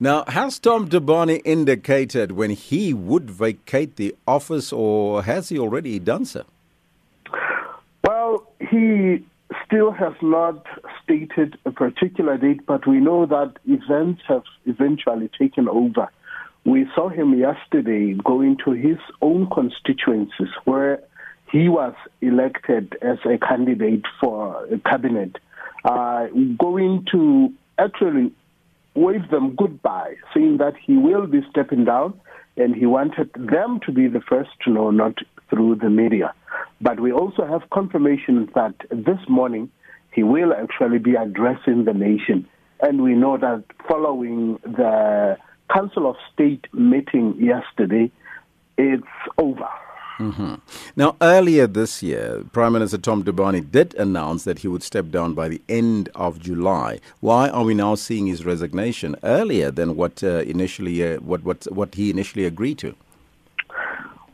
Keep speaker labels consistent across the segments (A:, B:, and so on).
A: Now, has Tom Thabane indicated when he would vacate the office, or has he already done so?
B: Well, he still has not stated a particular date, but we know that events have eventually taken over. We saw him yesterday going to his own constituencies where he was elected as a candidate for a cabinet, uh, going to actually wave them goodbye, saying that he will be stepping down and he wanted them to be the first to know, not through the media. But we also have confirmation that this morning he will actually be addressing the nation. And we know that following the Council of State meeting yesterday, it's over.
A: Mm-hmm. Now, earlier this year, Prime Minister Tom Thabane did announce that he would step down by the end of July. Why are we now seeing his resignation earlier than what uh, initially uh, what what what he initially agreed to?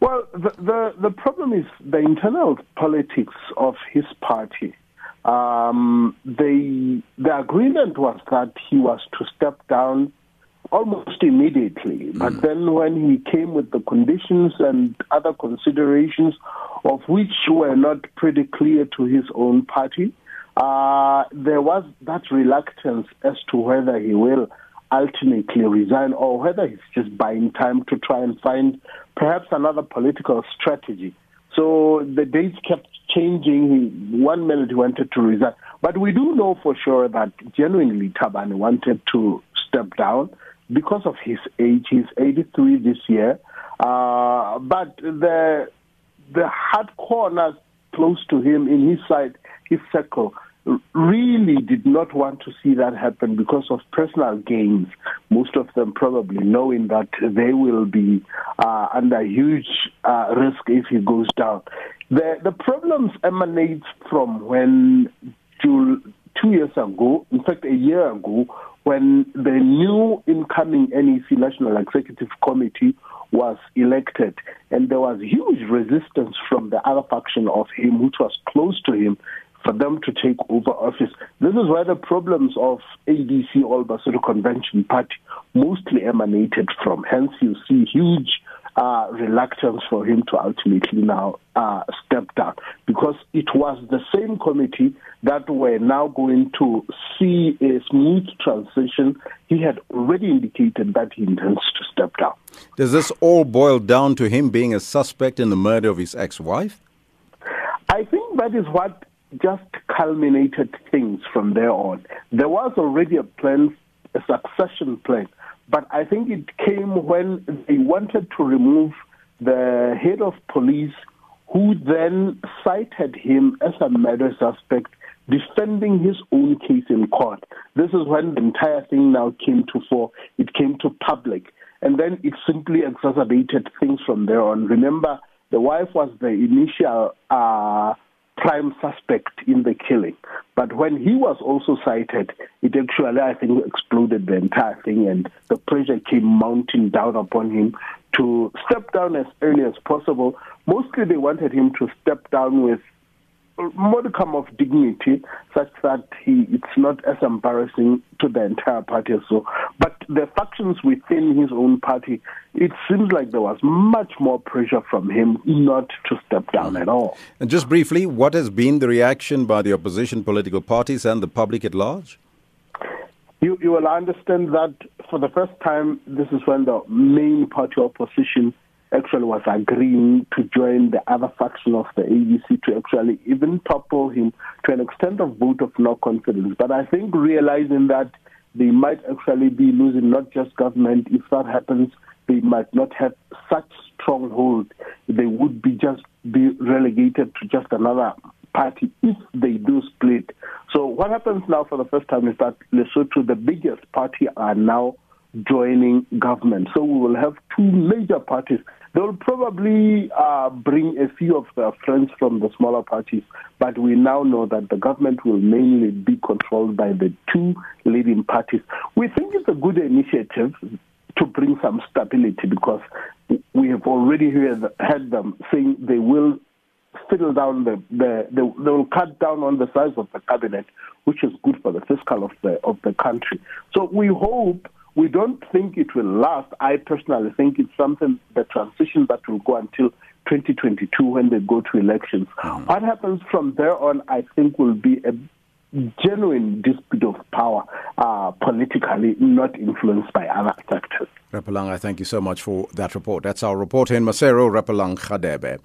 B: Well, the, the, the problem is the internal politics of his party. Um, the the agreement was that he was to step down almost immediately. But mm. then when he came with the conditions and other considerations, of which were not pretty clear to his own party, uh, there was that reluctance as to whether he will ultimately resign or whether he's just buying time to try and find perhaps another political strategy. So the dates kept changing. One minute he wanted to resign. But we do know for sure that genuinely Thabane wanted to step down because of his age. He's 83 this year. Uh, but the the hard corners close to him in his side, his circle, really did not want to see that happen because of personal gains. Most of them probably knowing that they will be uh, under huge uh, risk if he goes down. The the problems emanate from when two years ago, in fact a year ago, when the new incoming NEC National Executive Committee was elected, and there was huge resistance from the other faction of him, which was close to him, for them to take over office. This is where the problems of ABC All Basotho Convention Party mostly emanated from. Hence, you see huge uh, reluctance for him to ultimately now uh, step down because it was the same committee that were now going to see a smooth transition. He had already indicated that he intends to step down.
A: Does this all boil down to him being a suspect in the murder of his ex wife?
B: I think that is what just culminated things from there on. There was already a plan, a succession plan but I think it came when they wanted to remove the head of police, who then cited him as a murder suspect, defending his own case in court. This is when the entire thing now came to fore. It came to public. And then it simply exacerbated things from there on. Remember, the wife was the initial uh, prime suspect in the killing. But when he was also cited, it actually, I think, exploded the entire thing, and the pressure came mounting down upon him to step down as early as possible. Mostly, they wanted him to step down with modicum of dignity such that he it's not as embarrassing to the entire party so but the factions within his own party it seems like there was much more pressure from him not to step down at all
A: and just briefly what has been the reaction by the opposition political parties and the public at large
B: you, you will understand that for the first time, this is when the main party opposition actually was agreeing to join the other faction of the ABC to actually even topple him to an extent of vote of no confidence. But I think realizing that they might actually be losing not just government, if that happens, they might not have such stronghold. They would be just be relegated to just another party if they do split. So what happens now for the first time is that Lesotho, the biggest party, are now joining government. So we will have two major parties they will probably uh, bring a few of their friends from the smaller parties, but we now know that the government will mainly be controlled by the two leading parties. We think it's a good initiative to bring some stability because we have already heard, heard them saying they will fiddle down the, the, the, they will cut down on the size of the cabinet, which is good for the fiscal of the of the country. So we hope we don't think it will last. I personally think it's something, the transition that will go until 2022 when they go to elections. Mm. What happens from there on, I think, will be a genuine dispute of power uh, politically, not influenced by other factors.
A: Rapelang, I thank you so much for that report. That's our reporter in Maseru, Rapelang Khadebe.